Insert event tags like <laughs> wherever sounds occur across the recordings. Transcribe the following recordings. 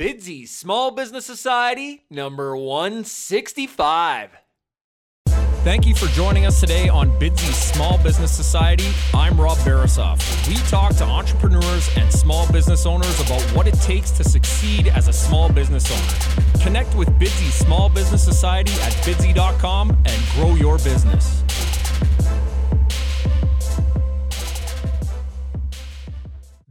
Bidsy Small Business Society, number 165. Thank you for joining us today on Bidsy Small Business Society. I'm Rob Barasoff. We talk to entrepreneurs and small business owners about what it takes to succeed as a small business owner. Connect with Bidsy Small Business Society at bidsy.com and grow your business.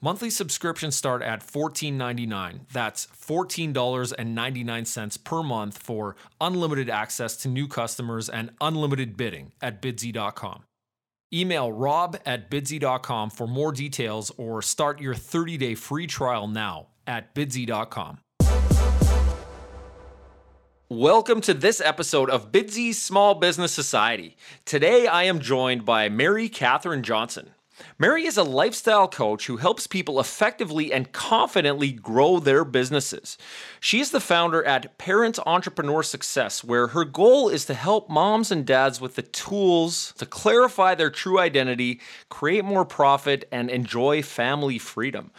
Monthly subscriptions start at $14.99. That's $14.99 per month for unlimited access to new customers and unlimited bidding at bidsy.com. Email rob at bidsy.com for more details or start your 30 day free trial now at bidsy.com. Welcome to this episode of Bidsy Small Business Society. Today I am joined by Mary Kathryn Johnson. Mary is a lifestyle coach who helps people effectively and confidently grow their businesses. She is the founder at Parent Entrepreneur Success, where her goal is to help moms and dads with the tools to clarify their true identity, create more profit, and enjoy family freedom.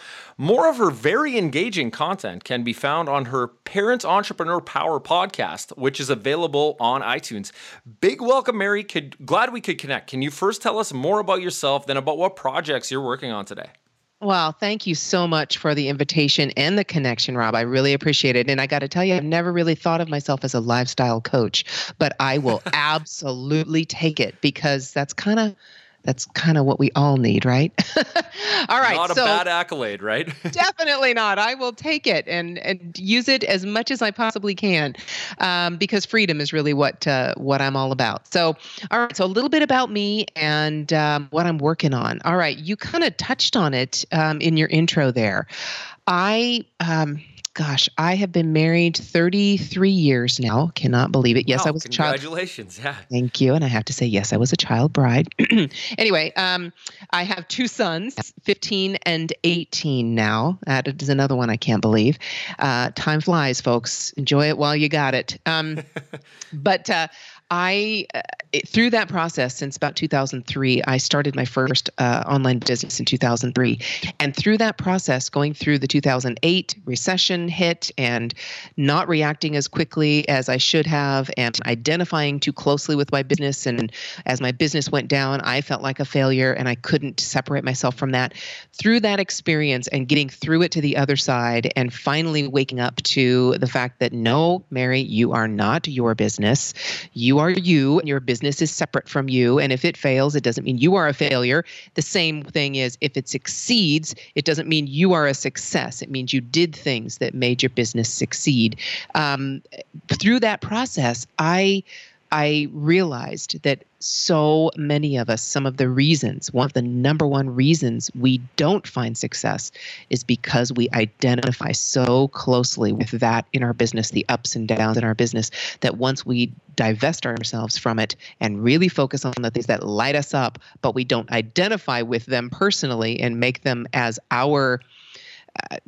More of her very engaging content can be found on her Parent Entrepreneur Power podcast, which is available on iTunes. Big welcome, Mary. Could, glad we could connect. Can you first tell us more about yourself, then about what projects you're working on today? Well, thank you so much for the invitation and the connection, Rob. I really appreciate it. And I got to tell you, I've never really thought of myself as a lifestyle coach, but I will <laughs> absolutely take it because that's kind of that's kind of what we all need, right? <laughs> all right. Not a so bad accolade, right? <laughs> definitely not. I will take it and and use it as much as I possibly can, um, because freedom is really what uh, what I'm all about. So, all right. So a little bit about me and um, what I'm working on. All right. You kind of touched on it um, in your intro there. I um, gosh, I have been married 33 years now. Cannot believe it. Yes, wow, I was a child. Congratulations. Yeah. Thank you. And I have to say, yes, I was a child bride. <clears throat> anyway, um, I have two sons, 15 and 18 now. That is another one I can't believe. Uh, time flies, folks. Enjoy it while you got it. Um, <laughs> but uh, I, uh, through that process since about 2003, I started my first uh, online business in 2003. And through that process, going through the 2008 recession hit and not reacting as quickly as I should have, and identifying too closely with my business. And as my business went down, I felt like a failure and I couldn't separate myself from that. Through that experience and getting through it to the other side, and finally waking up to the fact that no, Mary, you are not your business. You are you and your business is separate from you. And if it fails, it doesn't mean you are a failure. The same thing is if it succeeds, it doesn't mean you are a success. It means you did things that made your business succeed. Um, through that process, I I realized that so many of us, some of the reasons, one of the number one reasons we don't find success is because we identify so closely with that in our business, the ups and downs in our business, that once we divest ourselves from it and really focus on the things that light us up, but we don't identify with them personally and make them as our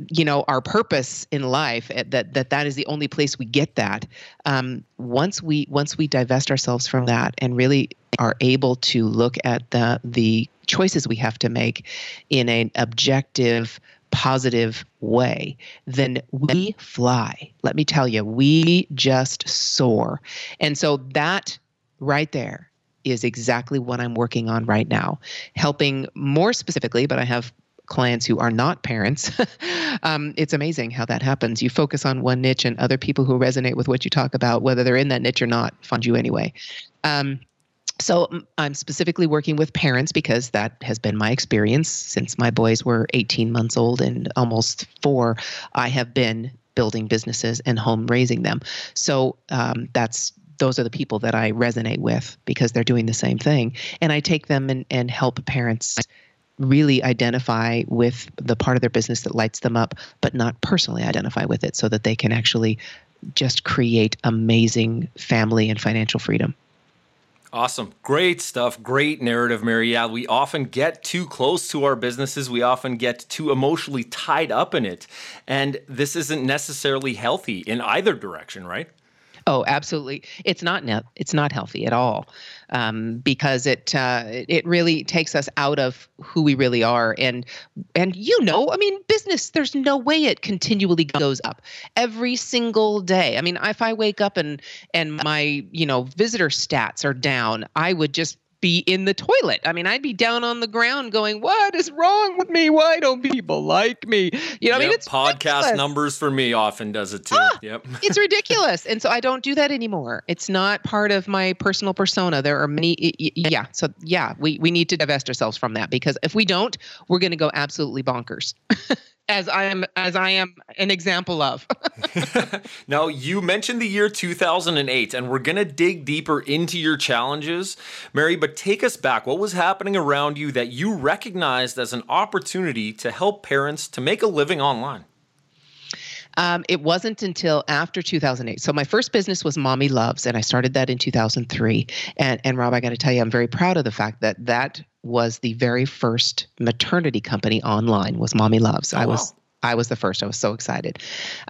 you know our purpose in life eh, that that that is the only place we get that. Um, once we once we divest ourselves from that and really are able to look at the the choices we have to make in an objective positive way then we fly. Let me tell you we just soar. And so that right there is exactly what I'm working on right now, helping more specifically, but I have clients who are not parents. <laughs> um, it's amazing how that happens. You focus on one niche, and other people who resonate with what you talk about, whether they're in that niche or not, find you anyway. Um, so I'm specifically working with parents because that has been my experience since my boys were 18 months old and almost four. I have been building businesses and home raising them. So um, that's those are the people that I resonate with because they're doing the same thing. And I take them and, and help parents really identify with the part of their business that lights them up, but not personally identify with it so that they can actually just create amazing family and financial freedom. Awesome. Great stuff. Great narrative, Mary. Yeah, we often get too close to our businesses. We often get too emotionally tied up in it. And this isn't necessarily healthy in either direction, right? Oh, absolutely. It's not ne- it's not healthy at all um, because it uh, it really takes us out of who we really are. And and you know, I mean, business. There's no way it continually goes up every single day. I mean, if I wake up and and my you know visitor stats are down, I would just be in the toilet. I mean, I'd be down on the ground going, "What is wrong with me? Why don't people like me?" You know, yep, I mean, it's podcast ridiculous. numbers for me often does it too. Ah, yep, <laughs> it's ridiculous, and so I don't do that anymore. It's not part of my personal persona. There are many, yeah. So yeah, we we need to divest ourselves from that because if we don't, we're going to go absolutely bonkers. <laughs> as I am as I am an example of. <laughs> now, you mentioned the year 2008 and we're going to dig deeper into your challenges, Mary, but take us back. What was happening around you that you recognized as an opportunity to help parents to make a living online? Um, it wasn't until after 2008. So my first business was Mommy Loves, and I started that in 2003. And and Rob, I got to tell you, I'm very proud of the fact that that was the very first maternity company online. Was Mommy Loves. Oh, I was. Wow. I was the first. I was so excited.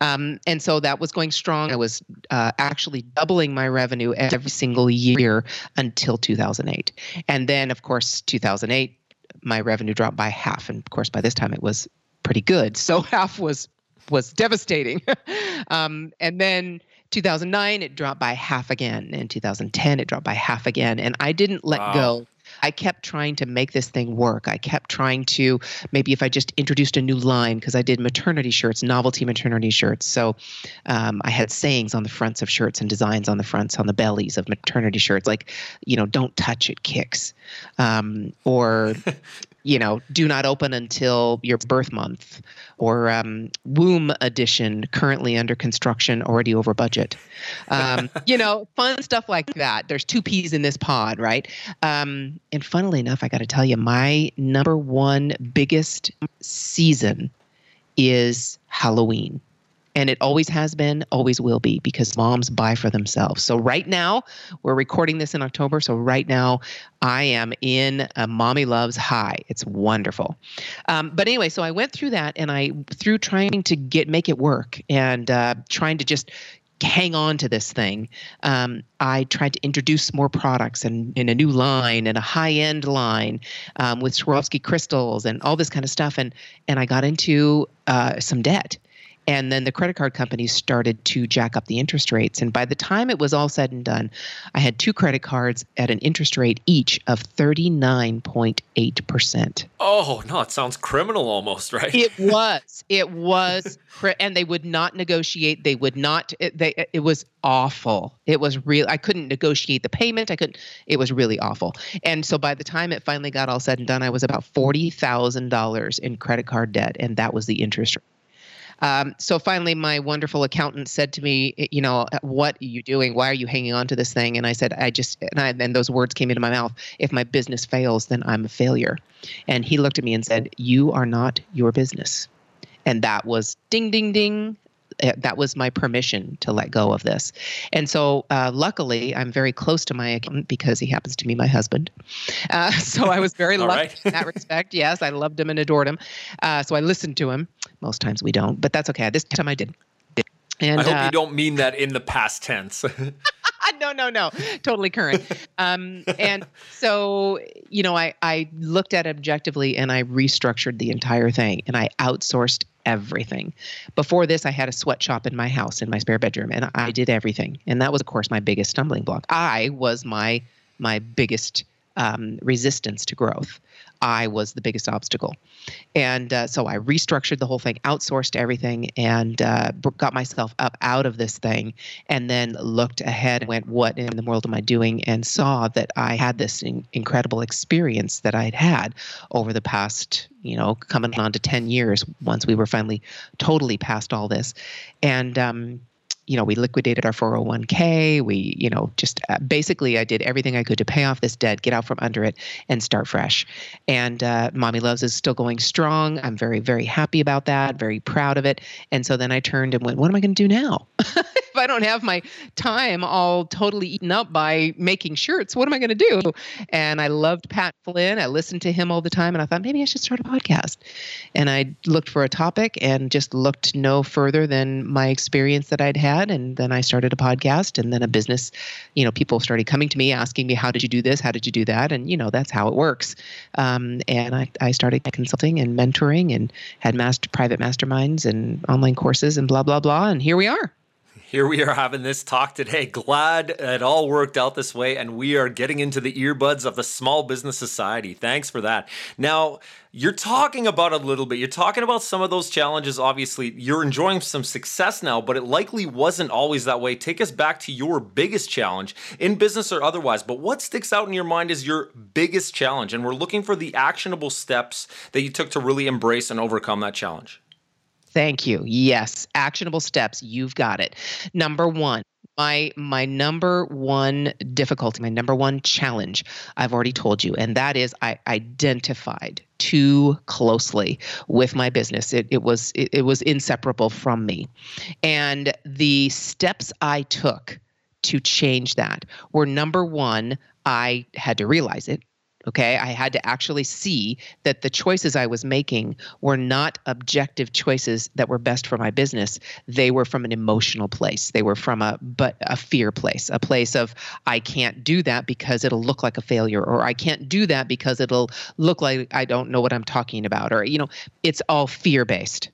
Um, and so that was going strong. I was uh, actually doubling my revenue every single year until 2008. And then, of course, 2008, my revenue dropped by half. And of course, by this time, it was pretty good. So <laughs> half was was devastating. <laughs> um, and then 2009, it dropped by half again. In 2010, it dropped by half again. And I didn't let wow. go. I kept trying to make this thing work. I kept trying to maybe if I just introduced a new line because I did maternity shirts, novelty maternity shirts. So um, I had sayings on the fronts of shirts and designs on the fronts on the bellies of maternity shirts, like you know, "Don't touch it, kicks," um, or <laughs> you know, do not open until your birth month, or um, womb edition currently under construction, already over budget. Um, <laughs> you know, fun stuff like that. There's two peas in this pod, right? Um, and funnily enough, I got to tell you, my number one biggest season is Halloween and it always has been, always will be, because moms buy for themselves. So right now, we're recording this in October. So right now, I am in a mommy loves high. It's wonderful. Um, but anyway, so I went through that, and I through trying to get make it work and uh, trying to just hang on to this thing. Um, I tried to introduce more products and in a new line and a high end line um, with Swarovski crystals and all this kind of stuff. And and I got into uh, some debt. And then the credit card companies started to jack up the interest rates. And by the time it was all said and done, I had two credit cards at an interest rate each of 39.8%. Oh, no, it sounds criminal almost, right? It <laughs> was. It was. And they would not negotiate. They would not, it, they, it was awful. It was real. I couldn't negotiate the payment. I couldn't, it was really awful. And so by the time it finally got all said and done, I was about $40,000 in credit card debt. And that was the interest rate. Um, so finally, my wonderful accountant said to me, "You know, what are you doing? Why are you hanging on to this thing?" And I said, "I just," and, I, and those words came into my mouth. If my business fails, then I'm a failure. And he looked at me and said, "You are not your business." And that was ding, ding, ding. Eh, that was my permission to let go of this. And so, uh, luckily, I'm very close to my accountant because he happens to be my husband. Uh, <laughs> so I was very <laughs> lucky right. in that respect. <laughs> Yes, I loved him and adored him. Uh, so I listened to him. Most times we don't, but that's okay. This time I did. And, I hope you uh, don't mean that in the past tense. <laughs> no, no, no, totally current. Um, and so, you know, I, I looked at it objectively and I restructured the entire thing and I outsourced everything. Before this, I had a sweatshop in my house in my spare bedroom, and I did everything. And that was, of course, my biggest stumbling block. I was my my biggest um, resistance to growth. I was the biggest obstacle. And uh, so I restructured the whole thing, outsourced everything, and uh, got myself up out of this thing. And then looked ahead and went, What in the world am I doing? And saw that I had this in- incredible experience that I'd had over the past, you know, coming on to 10 years once we were finally totally past all this. And, um, you know, we liquidated our 401k. We, you know, just uh, basically I did everything I could to pay off this debt, get out from under it, and start fresh. And uh, Mommy Loves is still going strong. I'm very, very happy about that, very proud of it. And so then I turned and went, what am I going to do now? <laughs> if I don't have my time all totally eaten up by making shirts, what am I going to do? And I loved Pat Flynn. I listened to him all the time, and I thought maybe I should start a podcast. And I looked for a topic and just looked no further than my experience that I'd had that. And then I started a podcast and then a business. You know, people started coming to me asking me, how did you do this? How did you do that? And, you know, that's how it works. Um, and I, I started consulting and mentoring and had master, private masterminds and online courses and blah, blah, blah. And here we are here we are having this talk today. Glad it all worked out this way, and we are getting into the earbuds of the Small Business Society. Thanks for that. Now, you're talking about a little bit, you're talking about some of those challenges. Obviously, you're enjoying some success now, but it likely wasn't always that way. Take us back to your biggest challenge in business or otherwise. But what sticks out in your mind is your biggest challenge? And we're looking for the actionable steps that you took to really embrace and overcome that challenge. Thank you. Yes, actionable steps. You've got it. Number one, my my number one difficulty, my number one challenge, I've already told you, and that is I identified too closely with my business. It it was it, it was inseparable from me. And the steps I took to change that were number one, I had to realize it. Okay. I had to actually see that the choices I was making were not objective choices that were best for my business. They were from an emotional place. They were from a but a fear place, a place of I can't do that because it'll look like a failure, or I can't do that because it'll look like I don't know what I'm talking about, or you know, it's all fear based.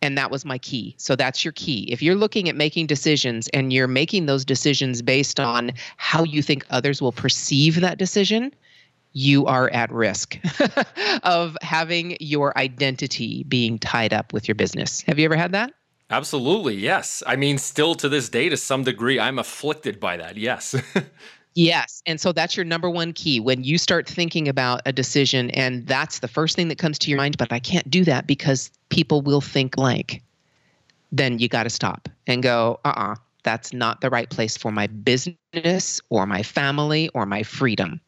And that was my key. So that's your key. If you're looking at making decisions and you're making those decisions based on how you think others will perceive that decision, you are at risk <laughs> of having your identity being tied up with your business. Have you ever had that? Absolutely, yes. I mean, still to this day, to some degree, I'm afflicted by that. Yes. <laughs> yes. And so that's your number one key. When you start thinking about a decision, and that's the first thing that comes to your mind, but I can't do that because people will think blank, then you got to stop and go, uh uh-uh, uh, that's not the right place for my business or my family or my freedom.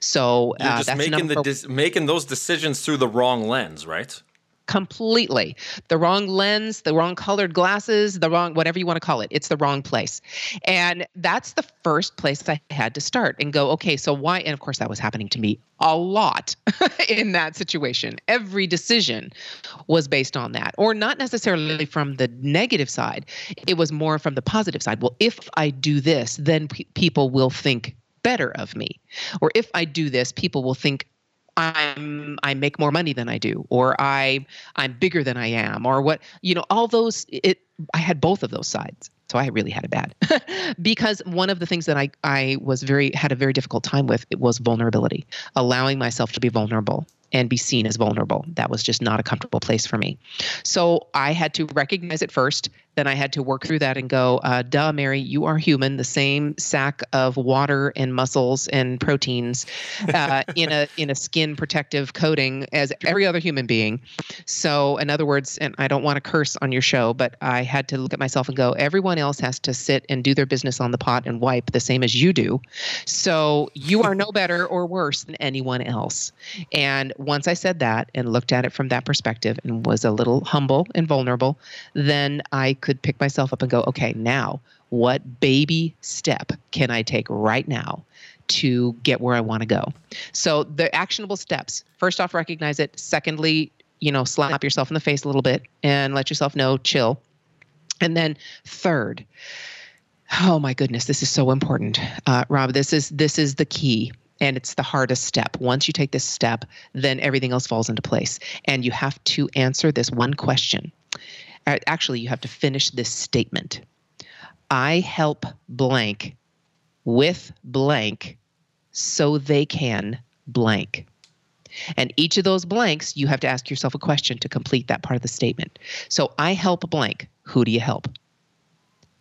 So uh, just making the de- making those decisions through the wrong lens, right? completely. The wrong lens the wrong colored glasses the wrong whatever you want to call it it's the wrong place. And that's the first place i had to start and go okay so why and of course that was happening to me a lot <laughs> in that situation. Every decision was based on that or not necessarily from the negative side. It was more from the positive side. Well if i do this then pe- people will think better of me. Or if I do this, people will think I'm I make more money than I do, or I I'm bigger than I am, or what you know, all those it I had both of those sides. So I really had it bad. <laughs> because one of the things that I, I was very had a very difficult time with it was vulnerability. Allowing myself to be vulnerable and be seen as vulnerable. That was just not a comfortable place for me. So I had to recognize it first. Then I had to work through that and go, uh, duh, Mary, you are human, the same sack of water and muscles and proteins uh, <laughs> in a in a skin protective coating as every other human being. So, in other words, and I don't want to curse on your show, but I had to look at myself and go, everyone else has to sit and do their business on the pot and wipe the same as you do. So you are no better or worse than anyone else. And once I said that and looked at it from that perspective and was a little humble and vulnerable, then I could pick myself up and go, okay, now what baby step can I take right now to get where I want to go? So the actionable steps first off, recognize it. Secondly, you know, slap yourself in the face a little bit and let yourself know, chill. And then third, oh my goodness, this is so important, uh, Rob. This is this is the key and it's the hardest step. Once you take this step, then everything else falls into place. And you have to answer this one question. Uh, actually, you have to finish this statement. I help blank with blank so they can blank. And each of those blanks, you have to ask yourself a question to complete that part of the statement. So I help blank. Who do you help?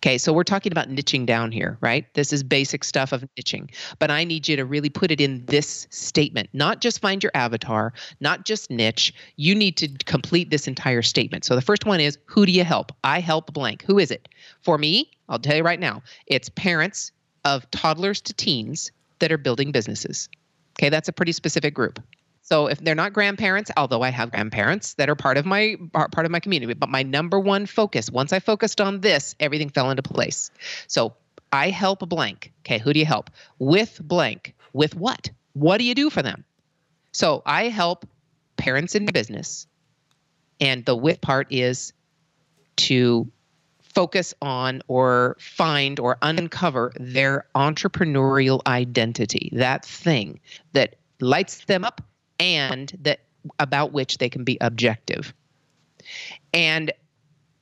Okay, so we're talking about niching down here, right? This is basic stuff of niching, but I need you to really put it in this statement, not just find your avatar, not just niche. You need to complete this entire statement. So the first one is Who do you help? I help blank. Who is it? For me, I'll tell you right now, it's parents of toddlers to teens that are building businesses. Okay, that's a pretty specific group. So if they're not grandparents, although I have grandparents that are part of my part of my community, but my number one focus, once I focused on this, everything fell into place. So I help blank. Okay, who do you help? With blank. With what? What do you do for them? So I help parents in business. And the with part is to focus on or find or uncover their entrepreneurial identity, that thing that lights them up and that about which they can be objective. And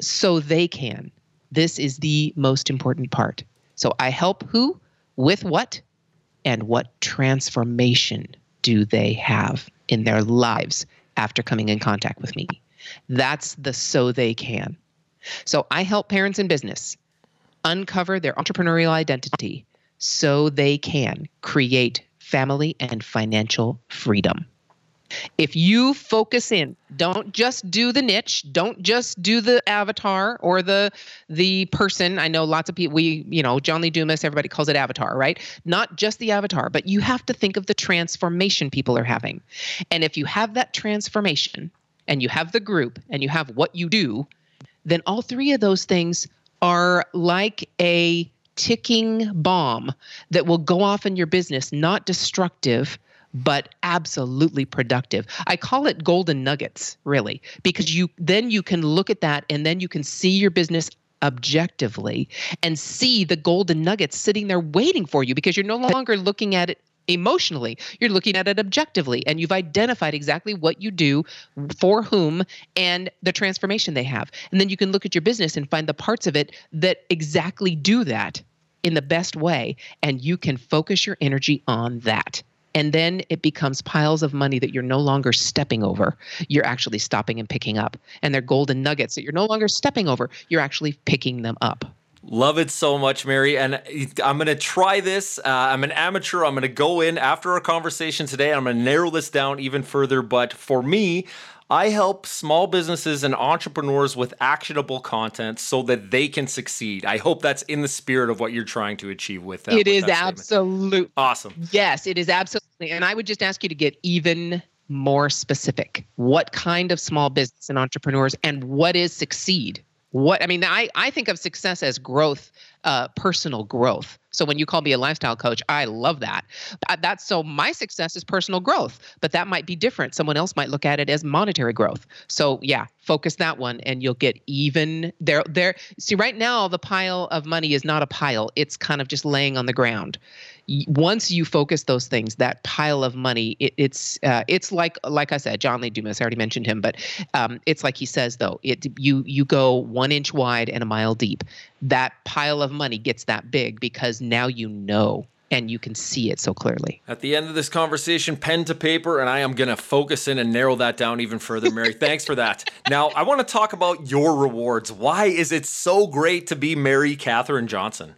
so they can. This is the most important part. So I help who with what and what transformation do they have in their lives after coming in contact with me? That's the so they can. So I help parents in business uncover their entrepreneurial identity so they can create family and financial freedom. If you focus in, don't just do the niche, don't just do the avatar or the the person. I know lots of people we, you know, John Lee Dumas, everybody calls it avatar, right? Not just the avatar, but you have to think of the transformation people are having. And if you have that transformation and you have the group and you have what you do, then all three of those things are like a ticking bomb that will go off in your business, not destructive, but absolutely productive. I call it golden nuggets, really, because you then you can look at that and then you can see your business objectively and see the golden nuggets sitting there waiting for you because you're no longer looking at it emotionally. You're looking at it objectively and you've identified exactly what you do for whom and the transformation they have. And then you can look at your business and find the parts of it that exactly do that in the best way and you can focus your energy on that. And then it becomes piles of money that you're no longer stepping over. You're actually stopping and picking up. And they're golden nuggets that you're no longer stepping over. You're actually picking them up. Love it so much, Mary. And I'm going to try this. Uh, I'm an amateur. I'm going to go in after our conversation today. I'm going to narrow this down even further. But for me, I help small businesses and entrepreneurs with actionable content so that they can succeed. I hope that's in the spirit of what you're trying to achieve with that. It with is absolutely awesome. Yes, it is absolutely. And I would just ask you to get even more specific. What kind of small business and entrepreneurs and what is succeed? What I mean, I, I think of success as growth uh, personal growth. So when you call me a lifestyle coach, I love that. Uh, that's so my success is personal growth, but that might be different. Someone else might look at it as monetary growth. So yeah, focus that one and you'll get even there there see right now the pile of money is not a pile. It's kind of just laying on the ground once you focus those things, that pile of money, it, it's uh, it's like like I said, John Lee Dumas. I already mentioned him, but um, it's like he says though, it you you go one inch wide and a mile deep. That pile of money gets that big because now you know and you can see it so clearly. At the end of this conversation, pen to paper, and I am going to focus in and narrow that down even further, Mary. Thanks for that. Now, I want to talk about your rewards. Why is it so great to be Mary Kathryn Johnson?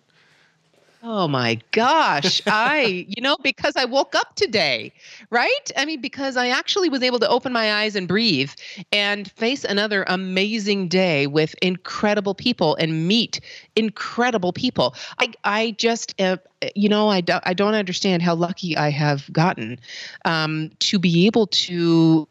Oh my gosh. I, you know, because I woke up today, right? I mean, because I actually was able to open my eyes and breathe and face another amazing day with incredible people and meet incredible people. I, I just, uh, you know, I, do, I don't understand how lucky I have gotten um, to be able to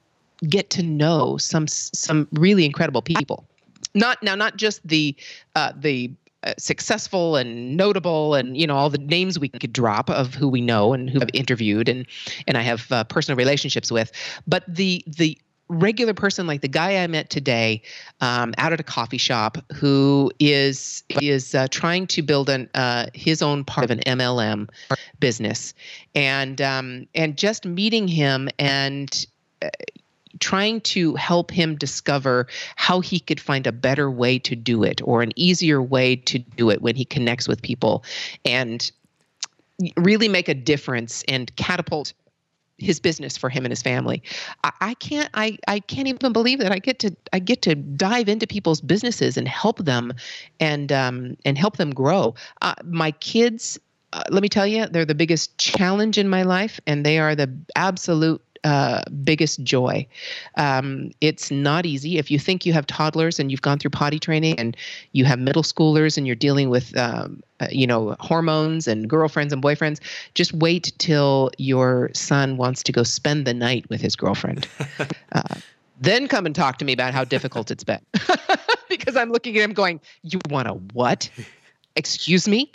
get to know some some really incredible people not now not just the uh, the uh, successful and notable and you know all the names we could drop of who we know and who I've interviewed and and I have uh, personal relationships with. But the the regular person like the guy I met today um, out at a coffee shop who is is uh, trying to build an uh, his own part of an MLM business. And um, and just meeting him and uh, trying to help him discover how he could find a better way to do it or an easier way to do it when he connects with people and really make a difference and catapult his business for him and his family. I, I, can't I, I can't even believe that I get to I get to dive into people's businesses and help them and um, and help them grow. Uh, my kids, uh, let me tell you, they're the biggest challenge in my life, and they are the absolute uh, biggest joy. Um, it's not easy. If you think you have toddlers and you've gone through potty training and you have middle schoolers and you're dealing with, um, uh, you know, hormones and girlfriends and boyfriends, just wait till your son wants to go spend the night with his girlfriend. <laughs> uh, then come and talk to me about how difficult it's been. <laughs> because I'm looking at him going, You want a what? Excuse me?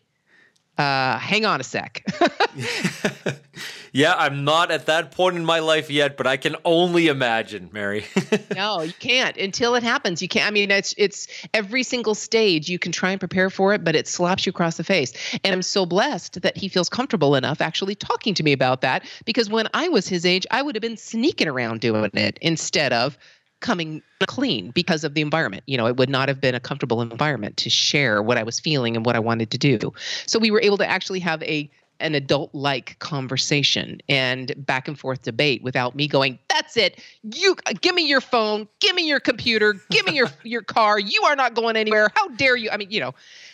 Uh, hang on a sec. <laughs> yeah, I'm not at that point in my life yet, but I can only imagine, Mary. <laughs> no, you can't until it happens. You can't. I mean, it's it's every single stage you can try and prepare for it, but it slaps you across the face. And I'm so blessed that he feels comfortable enough actually talking to me about that because when I was his age, I would have been sneaking around doing it instead of coming clean because of the environment. You know, it would not have been a comfortable environment to share what I was feeling and what I wanted to do. So we were able to actually have a an adult like conversation and back and forth debate without me going that's it. You give me your phone. Give me your computer. Give me your <laughs> your car. You are not going anywhere. How dare you? I mean you know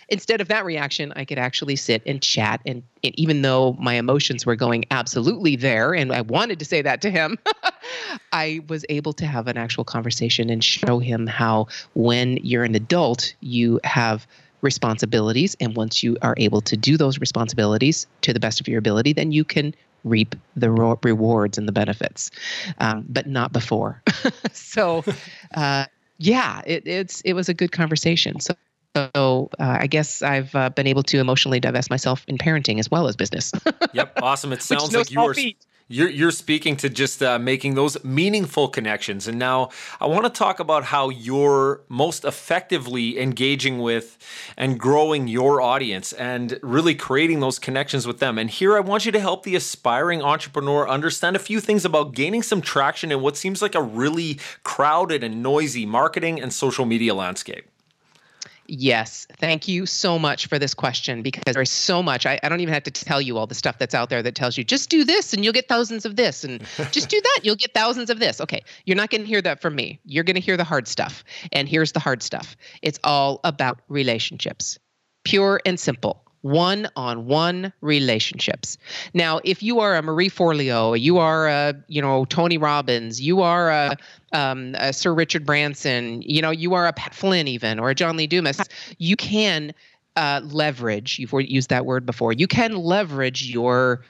instead of that reaction, I could actually sit and chat. And, and, even though my emotions were going absolutely there, and I wanted to say that to him, <laughs> I was able to have an actual conversation and show him how when you're an adult, you have responsibilities. And once you are able to do those responsibilities to the best of your ability, then you can reap the ro- rewards and the benefits, um, but not before. <laughs> so, <laughs> uh, yeah, it, it's it was a good conversation. So so uh, I guess I've uh, been able to emotionally divest myself in parenting as well as business. <laughs> yep, awesome. It sounds no like you are. You're, you're speaking to just uh, making those meaningful connections. And now I want to talk about how you're most effectively engaging with and growing your audience and really creating those connections with them. And here I want you to help the aspiring entrepreneur understand a few things about gaining some traction in what seems like a really crowded and noisy marketing and social media landscape. Yes. Thank you so much for this question because there's so much. I, I, don't even have to tell you all the stuff that's out there that tells you just do this and you'll get thousands of this and <laughs> just do that, you'll get thousands of this. Okay. You're not going to hear that from me. You're going to hear the hard stuff. And here's the hard stuff it's all about relationships, pure and simple one on one relationships. Now, if you are a Marie Forleo, you are a, you know, Tony Robbins, you are a, um, a Sir Richard Branson, you know, you are a Pat Flynn even, or a John Lee Dumas, you can uh, leverage, you've used that word before, you can leverage your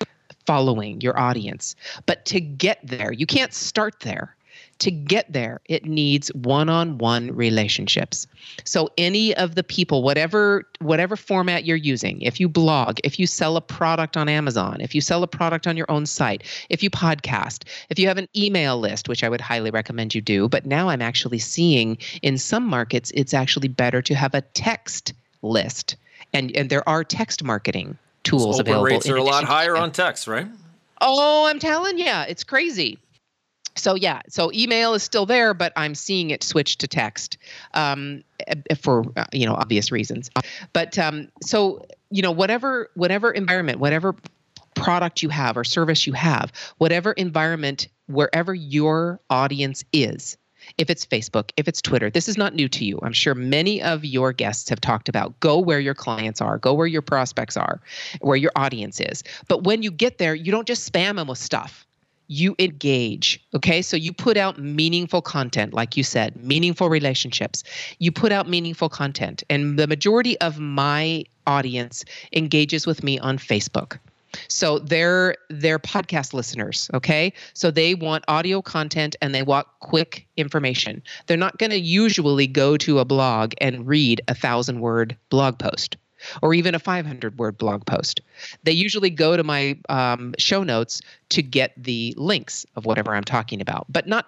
following, your audience. But to get there, you can't start there to get there, it needs one-on-one relationships. So any of the people, whatever whatever format you're using, if you blog, if you sell a product on Amazon, if you sell a product on your own site, if you podcast, if you have an email list, which I would highly recommend you do, but now I'm actually seeing in some markets it's actually better to have a text list. And and there are text marketing tools open available. rates are a lot higher on text, right? Oh, I'm telling you, it's crazy so yeah so email is still there but i'm seeing it switch to text um, for uh, you know obvious reasons but um, so you know whatever whatever environment whatever product you have or service you have whatever environment wherever your audience is if it's Facebook, if it's Twitter, this is not new to you. I'm sure many of your guests have talked about go where your clients are, go where your prospects are, where your audience is. But when you get there, you don't just spam them with stuff you engage. Okay. So you put out meaningful content, like you said, meaningful relationships. You put out meaningful content. And the majority of my audience engages with me on Facebook. So they're they're podcast listeners, okay? So they want audio content and they want quick information. They're not going to usually go to a blog and read a thousand word blog post or even a 500 word blog post. They usually go to my um, show notes to get the links of whatever I'm talking about, but not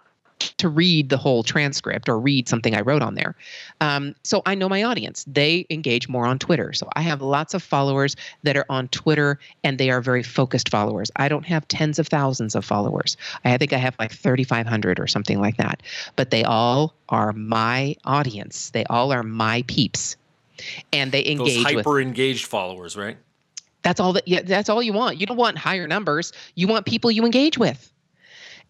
to read the whole transcript or read something I wrote on there. Um, so I know my audience. They engage more on Twitter. So I have lots of followers that are on Twitter and they are very focused followers. I don't have tens of thousands of followers. I think I have like 3,500 or something like that. But they all are my audience. They all are my peeps and they engage Those hyper engaged followers, right? That's all that yeah, that's all you want. You don't want higher numbers. You want people you engage with.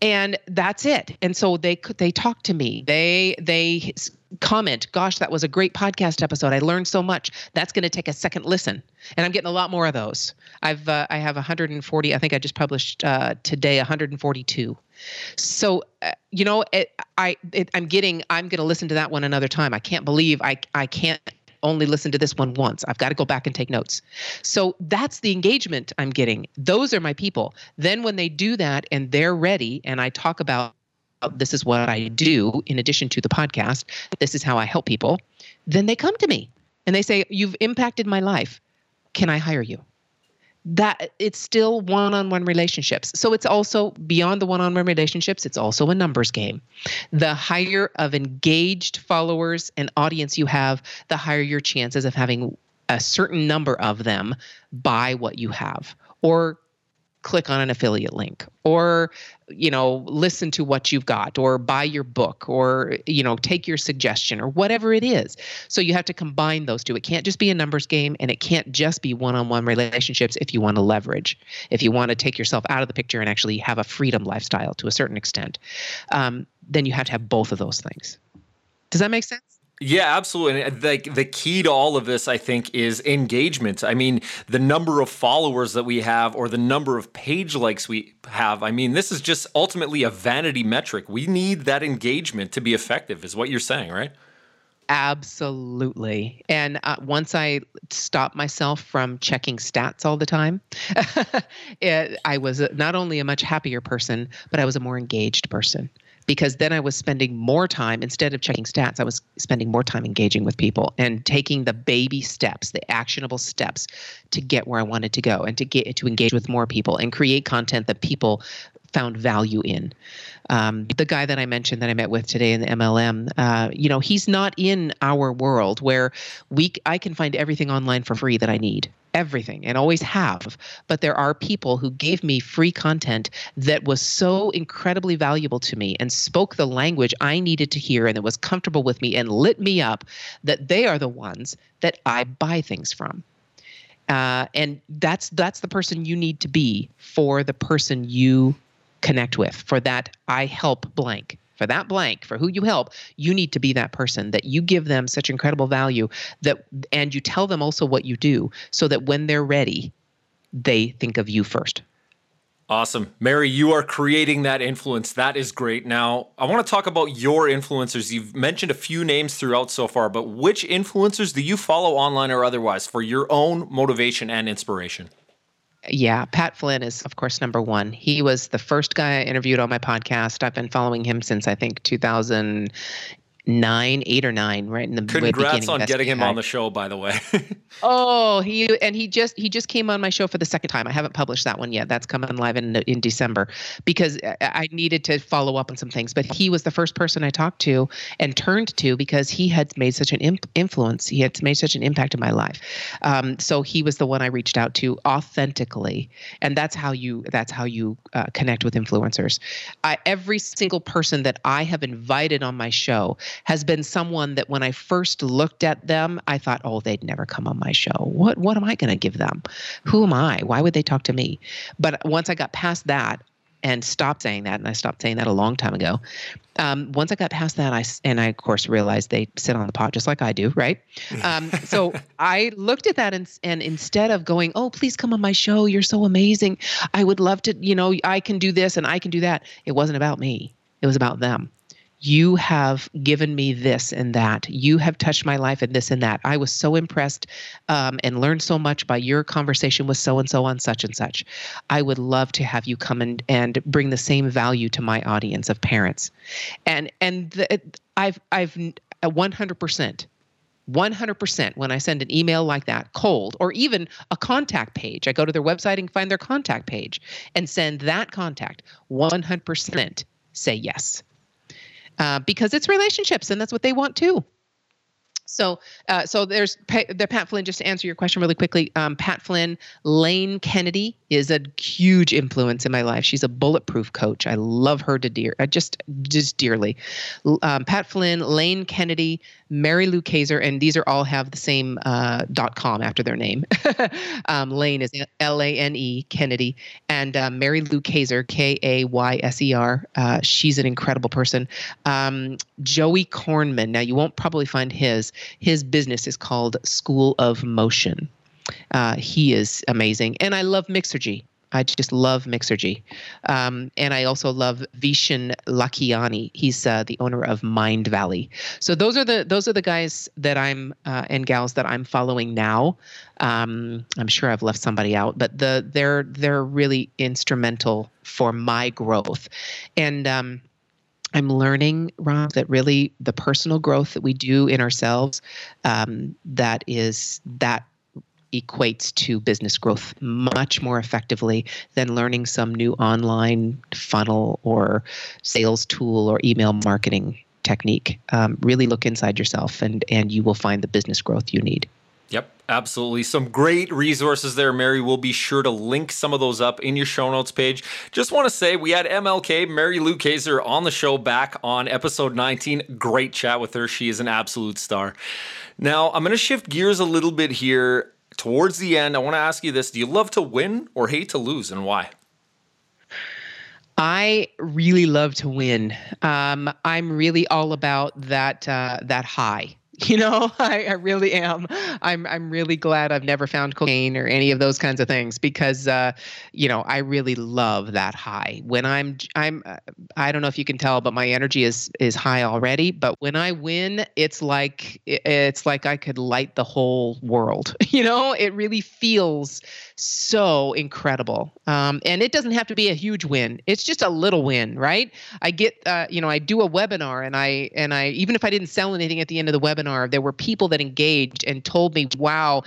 and that's it and so they they talk to me they they comment gosh that was a great podcast episode i learned so much that's going to take a second listen and i'm getting a lot more of those i've uh, i have 140 i think i just published uh, today 142 so uh, you know it, i it, i'm getting i'm going to listen to that one another time i can't believe i i can't only listen to this one once. I've got to go back and take notes. So that's the engagement I'm getting. Those are my people. Then when they do that and they're ready, and I talk about this is what I do in addition to the podcast, this is how I help people, then they come to me and they say, You've impacted my life. Can I hire you? That it's still one-on-one relationships. So it's also beyond the one-on-one relationships it's also a numbers game. The higher of engaged followers and audience you have the higher your chances of having a certain number of them buy what you have or click on an affiliate link or you know listen to what you've got or buy your book or you know take your suggestion or whatever it is. So you have to combine those two. It can't just be a numbers game and it can't just be one-on-one relationships if you want to leverage if you want to take yourself out of the picture and actually have a freedom lifestyle to a certain extent. Um, then you have to have both of those things. Does that make sense yeah, absolutely. And the, the key to all of this, I think, is engagement. I mean, the number of followers that we have or the number of page likes we have. I mean, this is just ultimately a vanity metric. We need that engagement to be effective, is what you're saying, right? Absolutely. And uh, once I stopped myself from checking stats all the time, <laughs> it, I was not only a much happier person, but I was a more engaged person because then I was spending more time instead of checking stats, I was spending more time engaging with people and taking the baby steps, the actionable steps to get where I wanted to go and to get to engage with more people and create content that people found value in. Um, the guy that I mentioned that I met with today in the MLM, uh, you know, he's not in our world where we I can find everything online for free that I need everything and always have. But there are people who gave me free content that was so incredibly valuable to me and spoke the language I needed to hear and that was comfortable with me and lit me up that they are the ones that I buy things from. Uh, and that's that's the person you need to be for the person you connect with for that I help blank for that blank for who you help you need to be that person that you give them such incredible value that and you tell them also what you do so that when they're ready they think of you first Awesome. Mary, you are creating that influence. That is great. Now, I want to talk about your influencers. You've mentioned a few names throughout so far, but which influencers do you follow online or otherwise for your own motivation and inspiration? Yeah, Pat Flynn is, of course, number one. He was the first guy I interviewed on my podcast. I've been following him since I think 2000 nine, eight or nine, right in the Congrats on getting him on the show, by the way. <laughs> oh, he and he just he just came on my show for the second time. I haven't published that one yet. That's coming live in in December because I needed to follow up on some things. But he was the first person I talked to and turned to because he had made such an imp- influence. He had made such an impact in my life. Um, so he was the one I reached out to authentically, and that's how you that's how you uh, connect with influencers. I, every single person that I have invited on my show has been someone that when I first looked at them, I thought, oh, they'd never come on my show. What what am I going to give them? Who am I? Why would they talk to me? But once I got past that and stopped saying that, and I stopped saying that a long time ago. Um, once I got past that, I and I of course realized they sit on the pot just like I do, right? Um, so <laughs> I looked at that and and instead of going, oh, please come on my show, you're so amazing, I would love to, you know, I can do this and I can do that. It wasn't about me. It was about them you have given me this and that. You have touched my life and this and that. I was so impressed um, and learned so much by your conversation with so and so on such and such. I would love to have you come and, and bring the same value to my audience of parents. And and the, I've I've 100%. 100% when I send an email like that, cold, or even a contact page. I go to their website and find their contact page and send that contact. 100% say yes uh, because it's relationships and that's what they want too. So, uh, so there's the Pat Flynn. Just to answer your question really quickly, um, Pat Flynn, Lane Kennedy is a huge influence in my life. She's a bulletproof coach. I love her to dear, uh, just just dearly. Um, Pat Flynn, Lane Kennedy, Mary Lou Kayser, and these are all have the same uh, com after their name. <laughs> um, Lane is L A N E Kennedy, and uh, Mary Lou Kayser, K A Y S E R. Uh, she's an incredible person. Um, Joey Korenman. Now you won't probably find his. His business is called School of Motion. Uh, he is amazing, and I love Mixergy. I just love Mixergy. Um, and I also love Vishen Lakhiani. He's uh, the owner of Mindvalley. So those are the those are the guys that I'm uh, and gals that I'm following now. Um, I'm sure I've left somebody out, but the they're they're really instrumental for my growth. And um, I'm learning, Rob, that really the personal growth that we do in ourselves, um, that is that equates to business growth much more effectively than learning some new online funnel or sales tool or email marketing technique. Um, really look inside yourself, and and you will find the business growth you need. Absolutely. Some great resources there, Mary. We'll be sure to link some of those up in your show notes page. Just want to say we had MLK, Mary Lou Kaiser, on the show back on episode 19. Great chat with her. She is an absolute star. Now, I'm going to shift gears a little bit here towards the end, I want to ask you this: Do you love to win or hate to lose, and why? I really love to win. Um, I'm really all about that uh, that high. <laughs> You know, <laughs> I, I, really am. I'm I'm really glad I've never found cocaine or any of those kinds of things because, uh, you know, I really love that high. When I'm I'm uh, I don't know if you can tell, but my energy is is high already. But when I win, it's like it's like I could light the whole world. <laughs> You know, it really feels so incredible. Um, and it doesn't have to be a huge win. It's just a little win, right? I get, uh, you know, I do a webinar and I, and I, even if I didn't sell anything at the end of the webinar, there were people that engaged and told me, wow,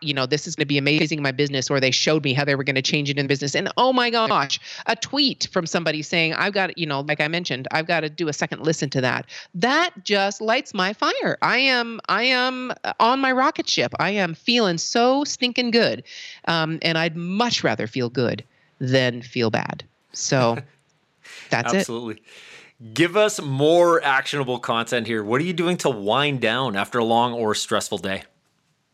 you know, this is going to be amazing in my business. Or they showed me how they were going to change it in business. And oh my gosh, a tweet from somebody saying, I've got, you know, like I mentioned, I've got to do a second listen to that. That just lights my fire. I am, I am on my rocket ship. I am feeling so stinking good. Um, um, and I'd much rather feel good than feel bad. So <laughs> that's Absolutely. it. Absolutely. Give us more actionable content here. What are you doing to wind down after a long or stressful day?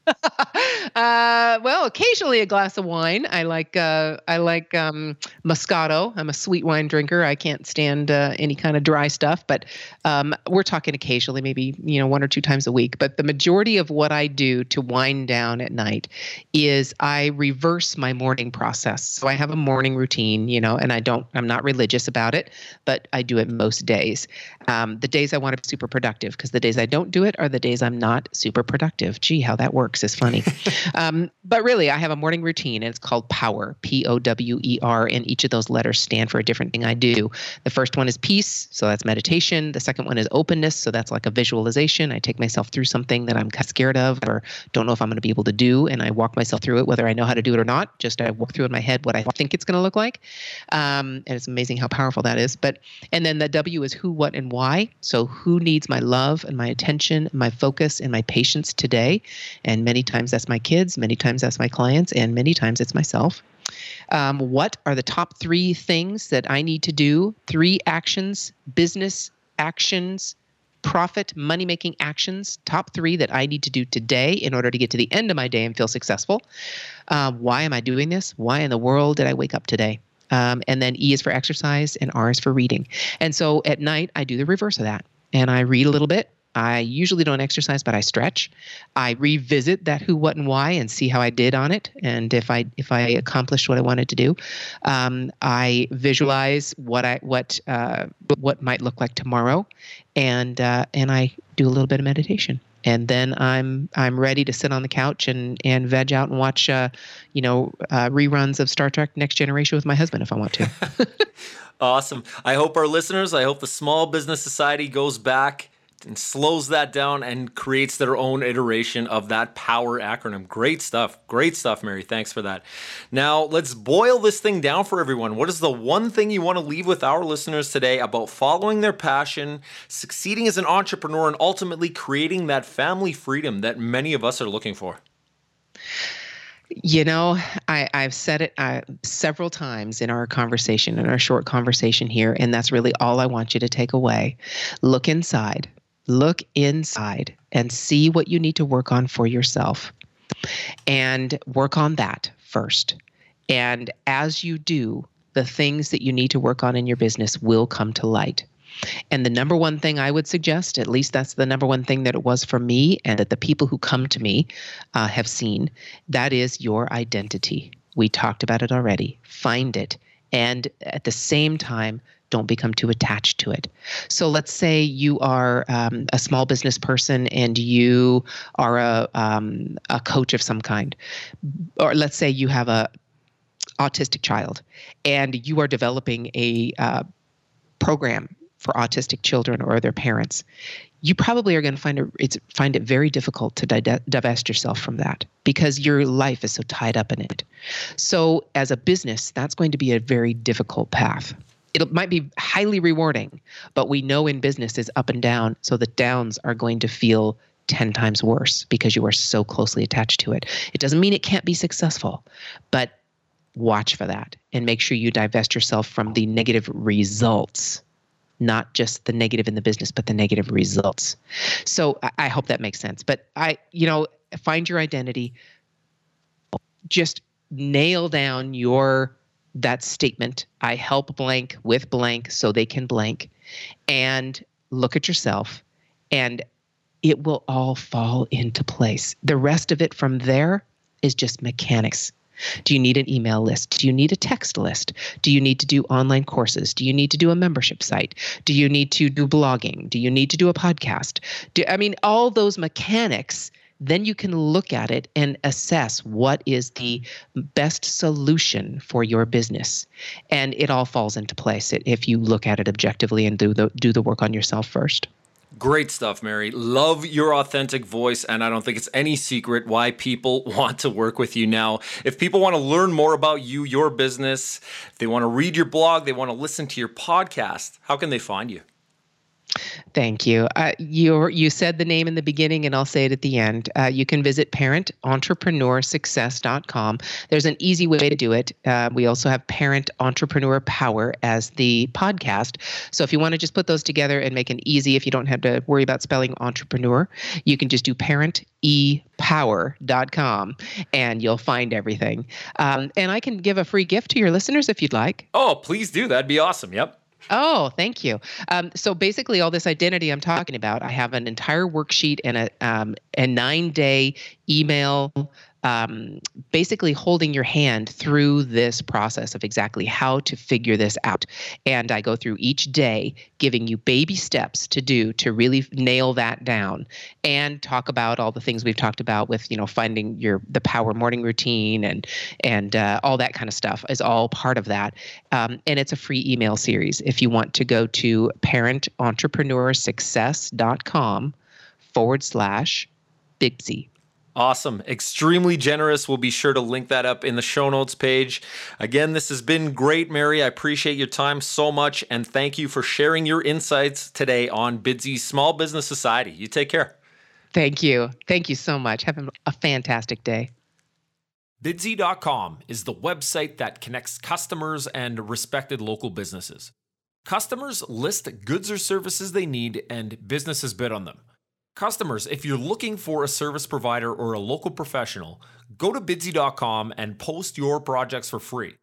Uh, well, occasionally a glass of wine. I like uh, I like um, Moscato. I'm a sweet wine drinker. I can't stand uh, any kind of dry stuff. But um, we're talking occasionally, maybe you know one or two times a week. But the majority of what I do to wind down at night is I reverse my morning process. So I have a morning routine, you know, and I don't. I'm not religious about it, but I do it most days. Um, the days I want to be super productive, because the days I don't do it are the days I'm not super productive. Gee, how that works is funny. <laughs> um, but really, I have a morning routine, and it's called Power, P O W E R, and each of those letters stand for a different thing I do. The first one is peace, so that's meditation. The second one is openness, so that's like a visualization. I take myself through something that I'm scared of or don't know if I'm going to be able to do, and I walk myself through it, whether I know how to do it or not. Just I walk through in my head what I think it's going to look like, um, and it's amazing how powerful that is. But and then the W is who, what, and why. So who needs my love and my attention, and my focus, and my patience today, and many times that's my kids, many times that's my clients, and many times it's myself. Um, what are the top three things that I need to do? Three actions, business actions, profit, money making actions, top three that I need to do today in order to get to the end of my day and feel successful. Uh, why am I doing this? Why in the world did I wake up today? Um, and then E is for exercise and R is for reading. And so at night, I do the reverse of that. And I read a little bit I usually don't exercise, but I stretch. I revisit that who, what, and why, and see how I did on it, and if I if I accomplished what I wanted to do. Um, I visualize what I what uh, what might look like tomorrow, and uh, and I do a little bit of meditation, and then I'm I'm ready to sit on the couch and and veg out and watch, uh, you know, uh, reruns of Star Trek: Next Generation with my husband if I want to. <laughs> awesome. I hope our listeners. I hope the Small Business Society goes back and slows that down and creates their own iteration of that power acronym. Great stuff. Great stuff, Mary. Thanks for that. Now, let's boil this thing down for everyone. What is the one thing you want to leave with our listeners today about following their passion, succeeding as an entrepreneur, and ultimately creating that family freedom that many of us are looking for? You know, I, have said it uh, several times in our conversation, in our short conversation here, and that's really all I want you to take away. Look inside, look inside, and see what you need to work on for yourself. And work on that first. And as you do, the things that you need to work on in your business will come to light. And the number one thing I would suggest, at least that's the number one thing that it was for me and that the people who come to me uh, have seen, that is your identity. We talked about it already. Find it. And at the same time, don't become too attached to it. So let's say you are um, a small business person and you are a um, a coach of some kind, or let's say you have a autistic child and you are developing a uh, program for autistic children or their parents, you probably are going to find it it's find it very difficult to divest yourself from that because your life is so tied up in it. So as a business, that's going to be a very difficult path. It might be highly rewarding, but we know in business is up and down, so the downs are going to feel 10 times worse because you are so closely attached to it. It doesn't mean it can't be successful, but watch for that and make sure you divest yourself from the negative results not just the negative in the business, but the negative results. So I, I hope that makes sense. But I, you know, find your identity. Just nail down your that statement. I help blank with blank so they can blank, and look at yourself, and it will all fall into place. The rest of it from there is just mechanics. Do you need an email list? Do you need a text list? Do you need to do online courses? Do you need to do a membership site? Do you need to do blogging? Do you need to do a podcast? Do, I mean, all those mechanics then you can look at it and assess what is the best solution for your business and it all falls into place if you look at it objectively and do the do the work on yourself first Great stuff, Mary. Love your authentic voice, and I don't think it's any secret why people <laughs> want to work with you now. If people want to learn more about you, your business, if they want to read your blog, they want to listen to your podcast, how can they find you? Thank you. Uh, you you said the name in the beginning, and I'll say it at the end. Uh, you can visit parententrepreneurssuccess.com. There's an easy way to do it. Uh, we also have Parent Entrepreneur Power as the podcast. So if you want to just put those together and make it easy, if you don't have to worry about spelling entrepreneur, you can just do parentepower.com and you'll find everything. Um, and I can give a free gift to your listeners if you'd like. Oh, please do. That'd be awesome. Yep. Oh, thank you. Um, so basically, all this identity I'm talking about, I have an entire worksheet and a um, a nine day email um, basically holding your hand through this process of exactly how to figure this out. And I go through each day giving you baby steps to do to really nail that down and talk about all the things we've talked about with, you know, finding your the power morning routine and and uh, all that kind of stuff is all part of that. Um, and it's a free email series. If you want to go to parententrepreneurssuccess.com forward slash Z. Awesome. Extremely generous. We'll be sure to link that up in the show notes page. Again, this has been great, Mary. I appreciate your time so much. And thank you for sharing your insights today on Bidsy's Small Business Society. You take care. Thank you. Thank you so much. Have a fantastic day. Bidsy.com is the website that connects customers and respected local businesses. Customers list goods or services they need, and businesses bid on them. Customers, if you're looking for a service provider or a local professional, go to bidsy.com and post your projects for free.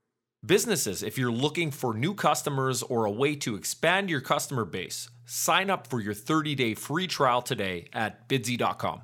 Businesses, if you're looking for new customers or a way to expand your customer base, sign up for your 30 day free trial today at bidsy.com.